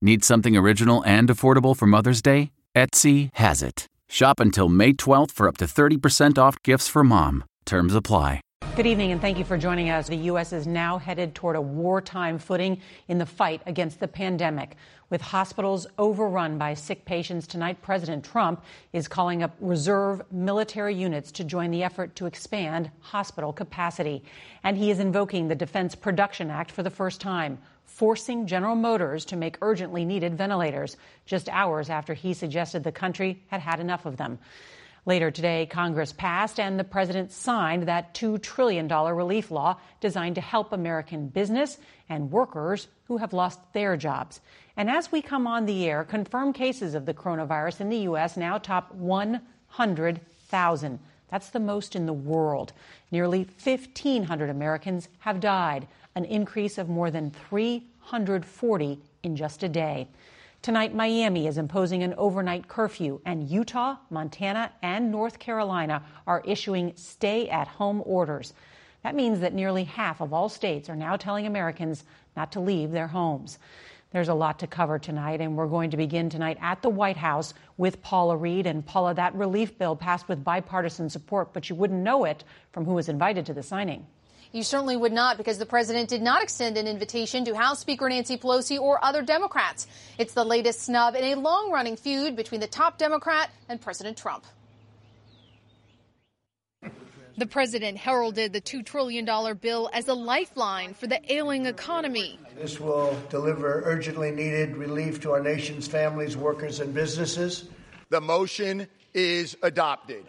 Need something original and affordable for Mother's Day? Etsy has it. Shop until May 12th for up to 30% off gifts for mom. Terms apply. Good evening, and thank you for joining us. The U.S. is now headed toward a wartime footing in the fight against the pandemic. With hospitals overrun by sick patients tonight, President Trump is calling up reserve military units to join the effort to expand hospital capacity. And he is invoking the Defense Production Act for the first time forcing General Motors to make urgently needed ventilators, just hours after he suggested the country had had enough of them. Later today, Congress passed and the president signed that $2 trillion relief law designed to help American business and workers who have lost their jobs. And as we come on the air, confirmed cases of the coronavirus in the U.S. now top 100,000. That's the most in the world. Nearly 1,500 Americans have died an increase of more than 340 in just a day. Tonight, Miami is imposing an overnight curfew, and Utah, Montana, and North Carolina are issuing stay at home orders. That means that nearly half of all states are now telling Americans not to leave their homes. There's a lot to cover tonight, and we're going to begin tonight at the White House with Paula Reid. And Paula, that relief bill passed with bipartisan support, but you wouldn't know it from who was invited to the signing. You certainly would not because the president did not extend an invitation to House Speaker Nancy Pelosi or other Democrats. It's the latest snub in a long running feud between the top Democrat and President Trump. The president heralded the $2 trillion bill as a lifeline for the ailing economy. This will deliver urgently needed relief to our nation's families, workers, and businesses. The motion is adopted.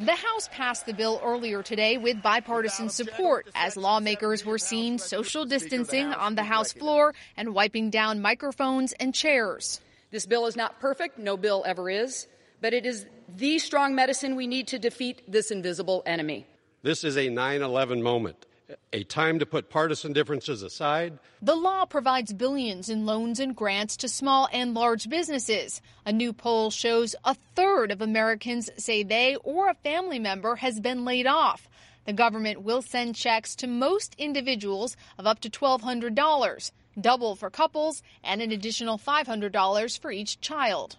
The House passed the bill earlier today with bipartisan support as lawmakers were seen social distancing on the House floor and wiping down microphones and chairs. This bill is not perfect, no bill ever is, but it is the strong medicine we need to defeat this invisible enemy. This is a 9 11 moment a time to put partisan differences aside. The law provides billions in loans and grants to small and large businesses. A new poll shows a third of Americans say they or a family member has been laid off. The government will send checks to most individuals of up to $1,200, double for couples, and an additional $500 for each child.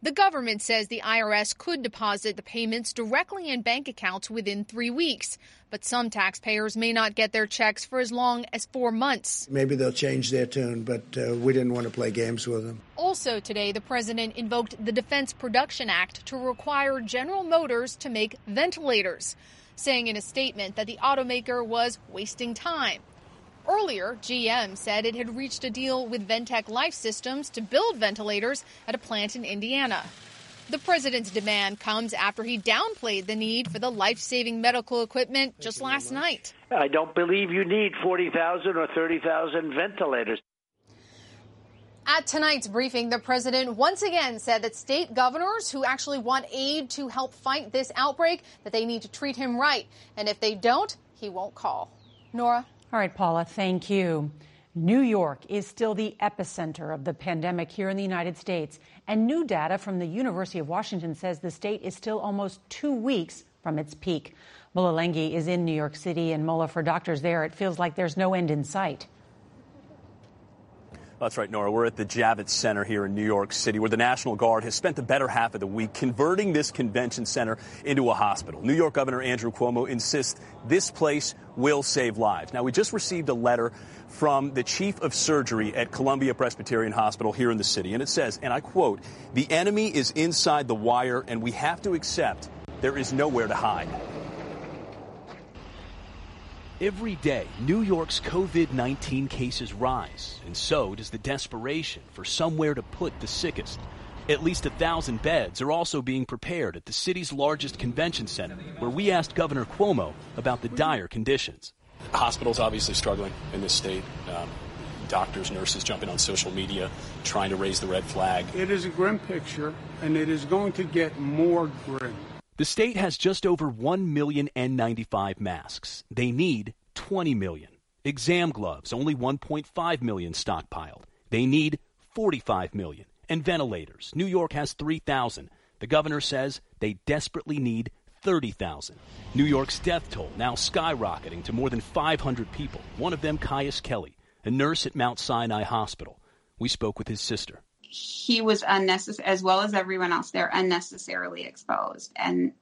The government says the IRS could deposit the payments directly in bank accounts within three weeks, but some taxpayers may not get their checks for as long as four months. Maybe they'll change their tune, but uh, we didn't want to play games with them. Also, today, the president invoked the Defense Production Act to require General Motors to make ventilators, saying in a statement that the automaker was wasting time. Earlier, GM said it had reached a deal with Ventec Life Systems to build ventilators at a plant in Indiana. The president's demand comes after he downplayed the need for the life saving medical equipment just last night. I don't believe you need 40,000 or 30,000 ventilators. At tonight's briefing, the president once again said that state governors who actually want aid to help fight this outbreak that they need to treat him right, and if they don't, he won't call. Norah all right, Paula, thank you. New York is still the epicenter of the pandemic here in the United States, and new data from the University of Washington says the state is still almost two weeks from its peak. Mola Lenghi is in New York City, and Mola, for doctors there, it feels like there's no end in sight. That's right, Norah. We're at the Javits Center here in New York City, where the National Guard has spent the better half of the week converting this convention center into a hospital. New York Governor Andrew Cuomo insists this place will save lives. Now, we just received a letter from the chief of surgery at Columbia Presbyterian Hospital here in the city, and it says, and I quote, the enemy is inside the wire, and we have to accept there is nowhere to hide. Every day, New York's COVID 19 cases rise, and so does the desperation for somewhere to put the sickest. At least a thousand beds are also being prepared at the city's largest convention center, where we asked Governor Cuomo about the dire conditions. Hospitals obviously struggling in this state. Um, doctors, nurses jumping on social media, trying to raise the red flag. It is a grim picture, and it is going to get more grim. The state has just over 1 million N95 masks. They need 20 million. Exam gloves, only 1.5 million stockpiled. They need 45 million. And ventilators, New York has 3,000. The governor says they desperately need 30,000. New York's death toll now skyrocketing to more than 500 people, one of them Kious Kelly, a nurse at Mount Sinai Hospital. We spoke with his sister he was unnecessary, as well as everyone else there, unnecessarily exposed. And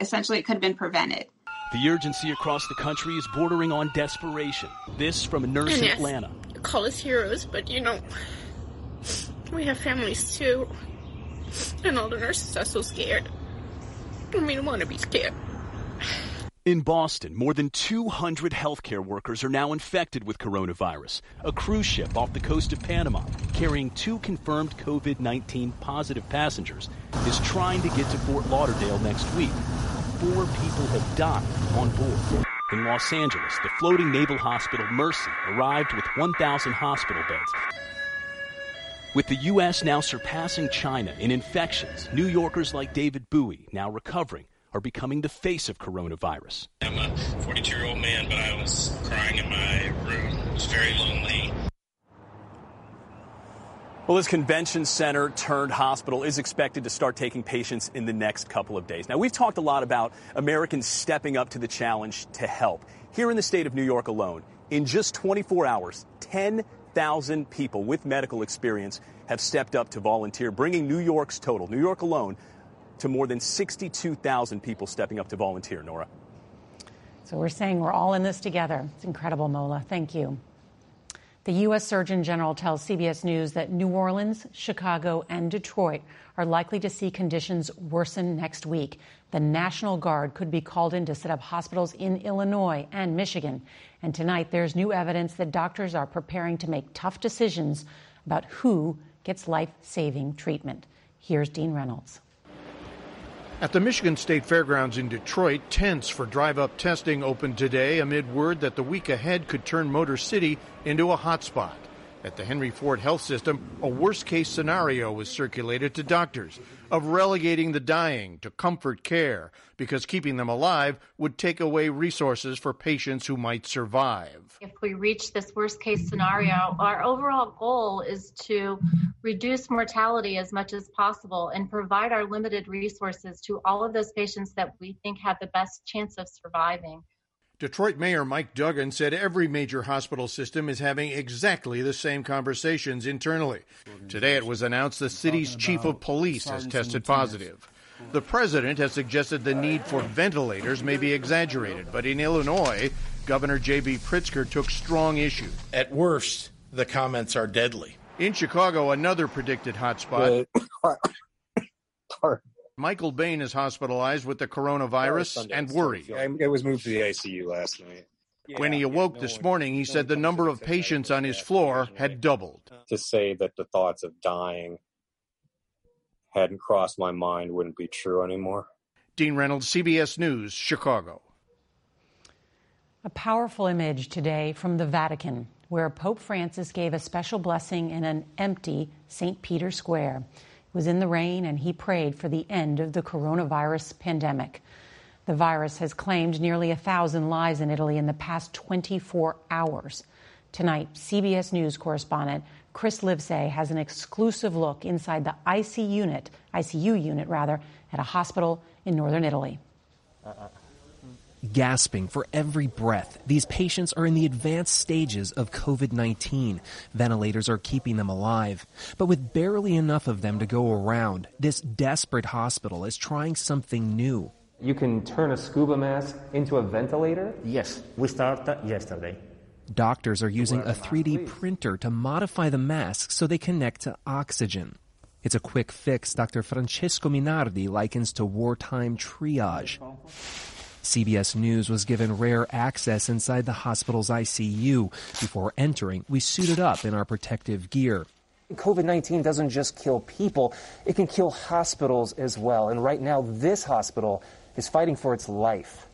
essentially, it could have been prevented. The urgency across the country is bordering on desperation. This from a nurse in yes, Atlanta. Call us heroes, but you know, we have families too. And all the nurses are so scared. I mean, want to be scared. In Boston, more than 200 healthcare workers are now infected with coronavirus. A cruise ship off the coast of Panama, carrying two confirmed COVID 19 positive passengers, is trying to get to Fort Lauderdale next week. Four people have died on board. In Los Angeles, the floating naval hospital Mercy arrived with 1,000 hospital beds. With the U.S. now surpassing China in infections, New Yorkers like David Bowie now recovering are becoming the face of coronavirus. I'm a 42 year old man, but I was crying in my room. It was very lonely. Well, this convention center turned hospital is expected to start taking patients in the next couple of days. Now, we've talked a lot about Americans stepping up to the challenge to help. Here in the state of New York alone, in just 24 hours, 10,000 people with medical experience have stepped up to volunteer, bringing New York's total, New York alone, to more than 62,000 people stepping up to volunteer, Norah. So we're saying we're all in this together. It's incredible, Mola. Thank you. The U.S. Surgeon General tells CBS News that New Orleans, Chicago, and Detroit are likely to see conditions worsen next week. The National Guard could be called in to set up hospitals in Illinois and Michigan. And tonight, there's new evidence that doctors are preparing to make tough decisions about who gets life saving treatment. Here's Dean Reynolds. At the Michigan State Fairgrounds in Detroit, tents for drive up testing opened today amid word that the week ahead could turn Motor City into a hotspot. At the Henry Ford Health System, a worst case scenario was circulated to doctors of relegating the dying to comfort care because keeping them alive would take away resources for patients who might survive. If we reach this worst case scenario, our overall goal is to reduce mortality as much as possible and provide our limited resources to all of those patients that we think have the best chance of surviving. Detroit Mayor Mike Duggan said every major hospital system is having exactly the same conversations internally. Today it was announced the city's chief of police has tested positive. The president has suggested the need for ventilators may be exaggerated, but in Illinois, Governor J.B. Pritzker took strong issue. At worst, the comments are deadly. In Chicago, another predicted hotspot. Michael Bain is hospitalized with the coronavirus oh, and worried. It was moved to the ICU last night. When he awoke this morning, he said the number of patients on his floor had doubled. To say that the thoughts of dying hadn't crossed my mind wouldn't be true anymore. Dean Reynolds, CBS News, Chicago. A powerful image today from the Vatican, where Pope Francis gave a special blessing in an empty St. Peter's Square was in the rain and he prayed for the end of the coronavirus pandemic. The virus has claimed nearly a thousand lives in Italy in the past 24 hours. Tonight, CBS News correspondent Chris Livesay has an exclusive look inside the ICU unit, ICU unit rather, at a hospital in northern Italy. Uh-uh. Gasping for every breath, these patients are in the advanced stages of COVID 19. Ventilators are keeping them alive. But with barely enough of them to go around, this desperate hospital is trying something new. You can turn a scuba mask into a ventilator? Yes, we started yesterday. Doctors are using a 3D printer to modify the masks so they connect to oxygen. It's a quick fix Dr. Francesco Minardi likens to wartime triage. CBS News was given rare access inside the hospital's ICU. Before entering, we suited up in our protective gear. COVID 19 doesn't just kill people, it can kill hospitals as well. And right now, this hospital is fighting for its life.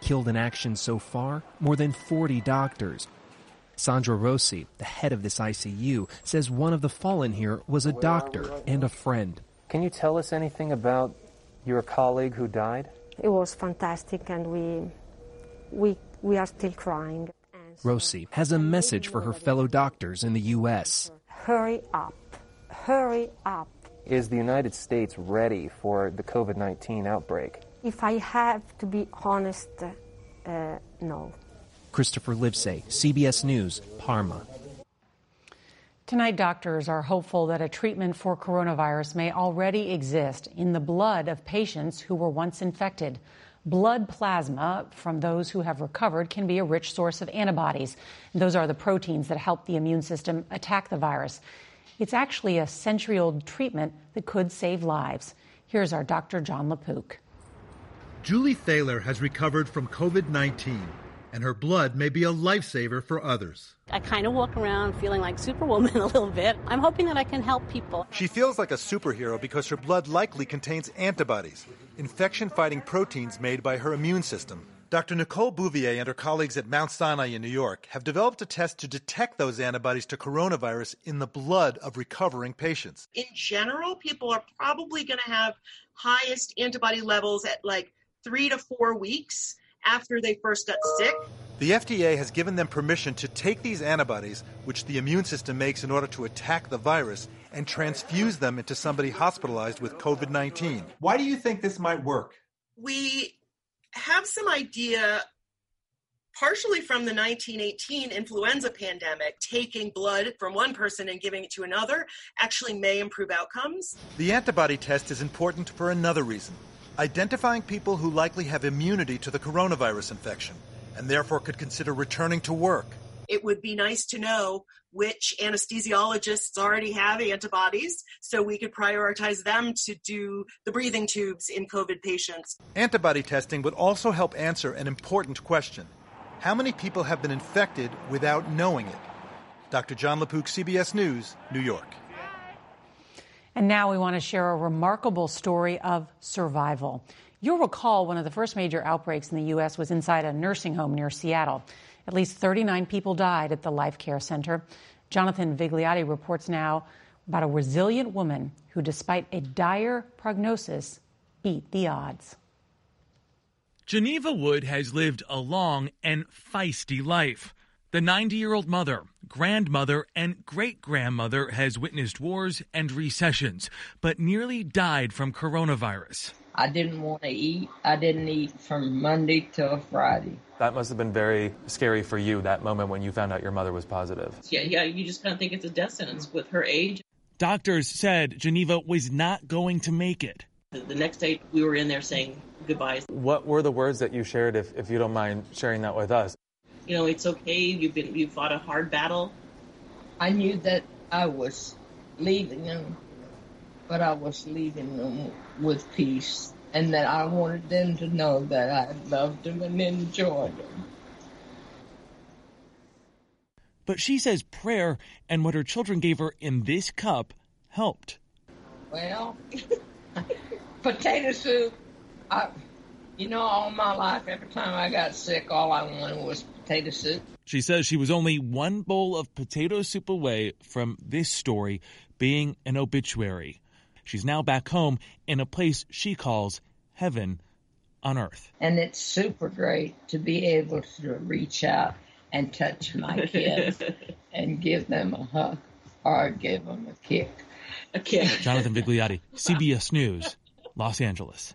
Killed in action so far, more than 40 doctors. Sandra Rossi, the head of this ICU, says one of the fallen here was a doctor and a friend. Can you tell us anything about your colleague who died? It was fantastic, and we, we, we are still crying. Rossi has a message for her fellow doctors in the U.S. Hurry up. Hurry up. Is the United States ready for the COVID 19 outbreak? If I have to be honest, uh, no. Christopher Livesay, CBS News, Parma. Tonight, doctors are hopeful that a treatment for coronavirus may already exist in the blood of patients who were once infected. Blood plasma from those who have recovered can be a rich source of antibodies. Those are the proteins that help the immune system attack the virus. It's actually a century old treatment that could save lives. Here's our Dr. Jon LaPook. Julie Thaler has recovered from COVID 19 and her blood may be a lifesaver for others. I kind of walk around feeling like Superwoman a little bit. I'm hoping that I can help people. She feels like a superhero because her blood likely contains antibodies, infection fighting proteins made by her immune system. Dr. Nicole Bouvier and her colleagues at Mount Sinai in New York have developed a test to detect those antibodies to coronavirus in the blood of recovering patients. In general, people are probably going to have highest antibody levels at like three to four weeks after they first got sick. The FDA has given them permission to take these antibodies, which the immune system makes in order to attack the virus, and transfuse them into somebody hospitalized with COVID 19. Why do you think this might work? We have some idea, partially from the 1918 influenza pandemic, taking blood from one person and giving it to another actually may improve outcomes. The antibody test is important for another reason identifying people who likely have immunity to the coronavirus infection and therefore could consider returning to work. It would be nice to know which anesthesiologists already have antibodies so we could prioritize them to do the breathing tubes in COVID patients. Antibody testing would also help answer an important question How many people have been infected without knowing it? Dr. Jon LaPook, CBS News, New York. And now we want to share a remarkable story of survival. You'll recall one of the first major outbreaks in the U.S. was inside a nursing home near Seattle. At least 39 people died at the Life Care Center. Jonathan Vigliotti reports now about a resilient woman who, despite a dire prognosis, beat the odds. Geneva Wood has lived a long and feisty life. The 90 year old mother, grandmother, and great grandmother has witnessed wars and recessions, but nearly died from coronavirus. I didn't want to eat. I didn't eat from Monday till Friday. That must have been very scary for you, that moment when you found out your mother was positive. Yeah, yeah, you just kind of think it's a death sentence with her age. Doctors said Geneva was not going to make it. The next day, we were in there saying goodbyes. What were the words that you shared, if, if you don't mind sharing that with us? You know, it's okay. You've been you fought a hard battle. I knew that I was leaving them, but I was leaving them with peace, and that I wanted them to know that I loved them and enjoyed them. But she says prayer and what her children gave her in this cup helped. Well, potato soup. I, you know, all my life, every time I got sick, all I wanted was potato soup. She says she was only one bowl of potato soup away from this story being an obituary. She's now back home in a place she calls heaven on earth. And it's super great to be able to reach out and touch my kids and give them a hug or give them a kick. A kick. Jonathan Vigliotti, CBS News, Los Angeles.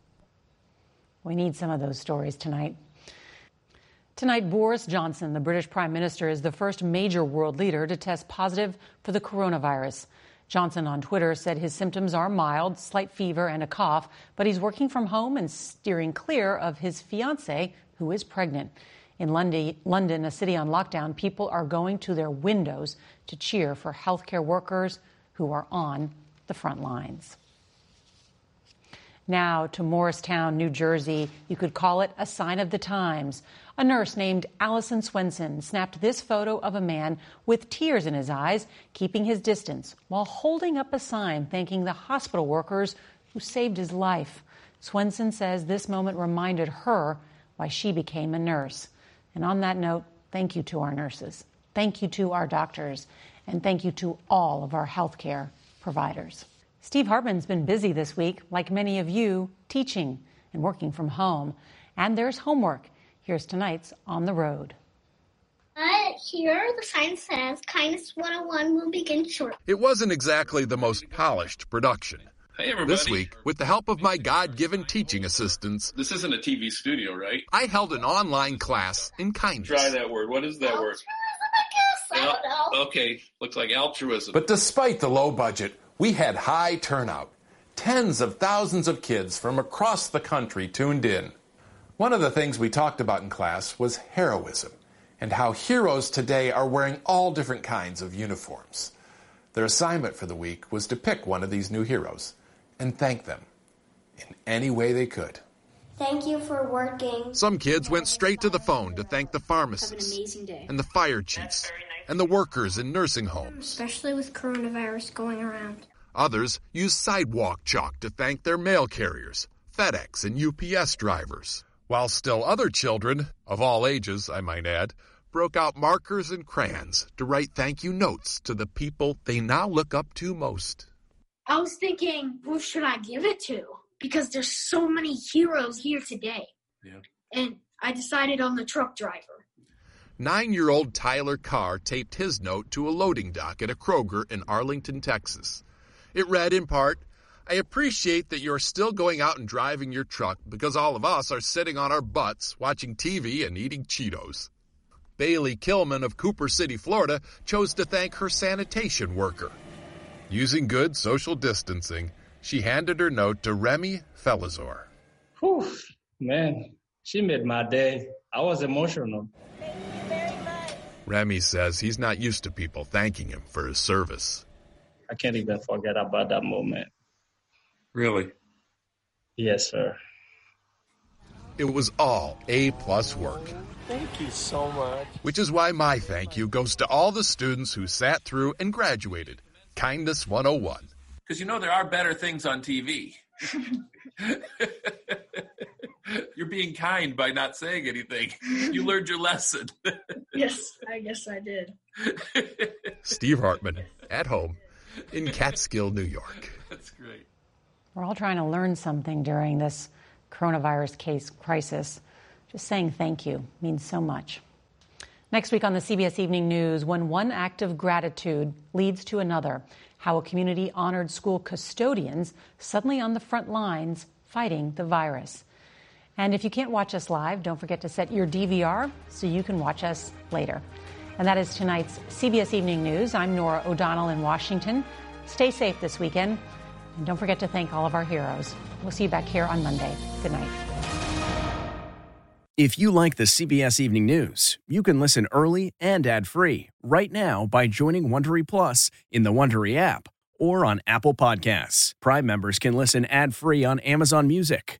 We need some of those stories tonight. Tonight, Boris Johnson, the British Prime Minister, is the first major world leader to test positive for the coronavirus. Johnson on Twitter said his symptoms are mild, slight fever, and a cough, but he's working from home and steering clear of his fiancee, who is pregnant. In London, a city on lockdown, people are going to their windows to cheer for healthcare workers who are on the front lines. Now to Morristown, New Jersey. You could call it a sign of the times. A nurse named Allison Swenson snapped this photo of a man with tears in his eyes, keeping his distance, while holding up a sign thanking the hospital workers who saved his life. Swenson says this moment reminded her why she became a nurse. And on that note, thank you to our nurses. Thank you to our doctors. And thank you to all of our healthcare providers. Steve Hartman's been busy this week, like many of you, teaching and working from home. And there's homework. Here's tonight's On the Road. Uh, here, the sign says Kindness 101 will begin shortly. It wasn't exactly the most polished production. Hey, everybody. This week, with the help of my God given teaching assistants, This isn't a TV studio, right? I held an online class in kindness. Try that word. What is that word? Altruism, I guess. I don't know. Okay, looks like altruism. But despite the low budget, we had high turnout. Tens of thousands of kids from across the country tuned in. One of the things we talked about in class was heroism and how heroes today are wearing all different kinds of uniforms. Their assignment for the week was to pick one of these new heroes and thank them in any way they could. Thank you for working. Some kids went straight to the phone to thank the Have an pharmacists amazing day. and the fire chiefs and the workers in nursing homes. Especially with coronavirus going around. Others used sidewalk chalk to thank their mail carriers, FedEx and UPS drivers. While still other children, of all ages, I might add, broke out markers and crayons to write thank you notes to the people they now look up to most. I was thinking, who should I give it to? Because there's so many heroes here today. Yeah. And I decided on the truck driver. Nine year old Tyler Carr taped his note to a loading dock at a Kroger in Arlington, Texas. It read in part, I appreciate that you're still going out and driving your truck because all of us are sitting on our butts watching TV and eating Cheetos. Bailey Killman of Cooper City, Florida, chose to thank her sanitation worker. Using good social distancing, she handed her note to Remy Felizor. Whew, man, she made my day. I was emotional. Remy says he's not used to people thanking him for his service. I can't even forget about that moment. Really? Yes, sir. It was all A plus work, Thank you so much. which is why my thank you goes to all the students who sat through and graduated Kindness 101. Because you know there are better things on TV. You're being kind by not saying anything. You learned your lesson. yes, I guess I did. Steve Hartman at home in Catskill, New York. That's great. We're all trying to learn something during this coronavirus case crisis. Just saying thank you means so much. Next week on the CBS Evening News, when one act of gratitude leads to another, how a community honored school custodians suddenly on the front lines fighting the virus. And if you can't watch us live, don't forget to set your DVR so you can watch us later. And that is tonight's CBS Evening News. I'm Norah O'Donnell in Washington. Stay safe this weekend. And don't forget to thank all of our heroes. We'll see you back here on Monday. Good night. If you like the CBS Evening News, you can listen early and ad-free right now by joining Wondery Plus in the Wondery app or on Apple Podcasts. Prime members can listen ad-free on Amazon Music.